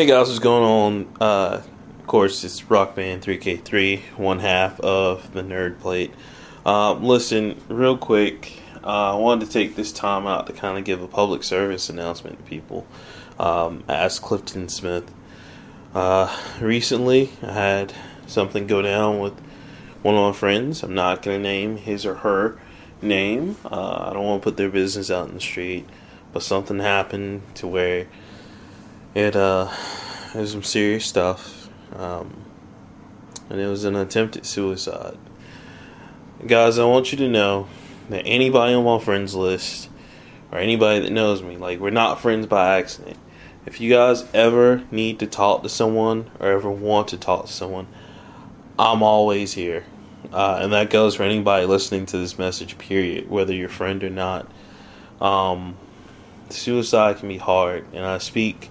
Hey guys, what's going on? Uh, of course, it's Rockman 3K3, one half of the Nerd Plate. Um, listen, real quick, uh, I wanted to take this time out to kind of give a public service announcement to people. Um, ask Clifton Smith. Uh, recently, I had something go down with one of my friends. I'm not going to name his or her name. Uh, I don't want to put their business out in the street, but something happened to where it uh, was some serious stuff, um, and it was an attempted suicide. Guys, I want you to know that anybody on my friends list or anybody that knows me, like we're not friends by accident. If you guys ever need to talk to someone or ever want to talk to someone, I'm always here. Uh, and that goes for anybody listening to this message, period, whether you're friend or not. Um, suicide can be hard, and I speak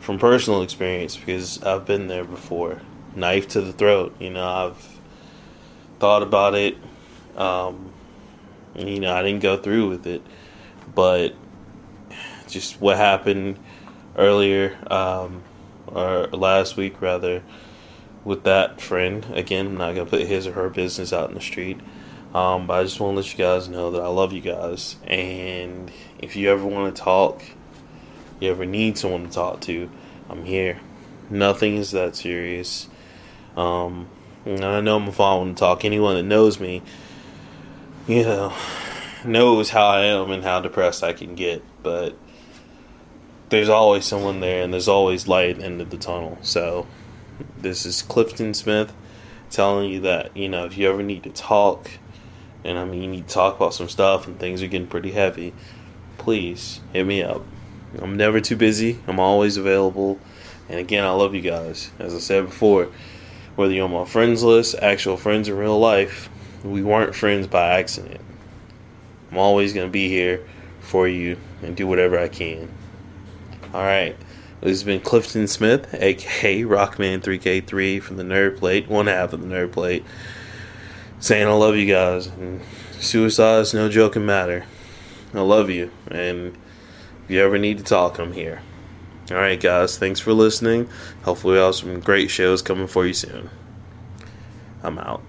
from personal experience because I've been there before. Knife to the throat. You know, I've thought about it. Um, you know, I didn't go through with it, but just what happened earlier, um, or last week rather, with that friend. Again, I'm not gonna put his or her business out in the street. Um, but I just want to let you guys know that I love you guys, and if you ever want to talk, you ever need someone to talk to, I'm here. Nothing is that serious. Um, I know I'm a following talk. Anyone that knows me, you know, knows how I am and how depressed I can get. But there's always someone there, and there's always light at the end of the tunnel. So this is Clifton Smith telling you that you know if you ever need to talk, and I mean you need to talk about some stuff, and things are getting pretty heavy. Please hit me up. I'm never too busy. I'm always available. And again, I love you guys. As I said before, whether you're on my friends list, actual friends in real life, we weren't friends by accident. I'm always going to be here for you and do whatever I can. All right. This has been Clifton Smith, aka Rockman3K3 from the Nerd Plate, one half of the Nerd Plate, saying I love you guys. And suicide is no joking matter. I love you. And if you ever need to talk, I'm here. All right, guys. Thanks for listening. Hopefully, we'll have some great shows coming for you soon. I'm out.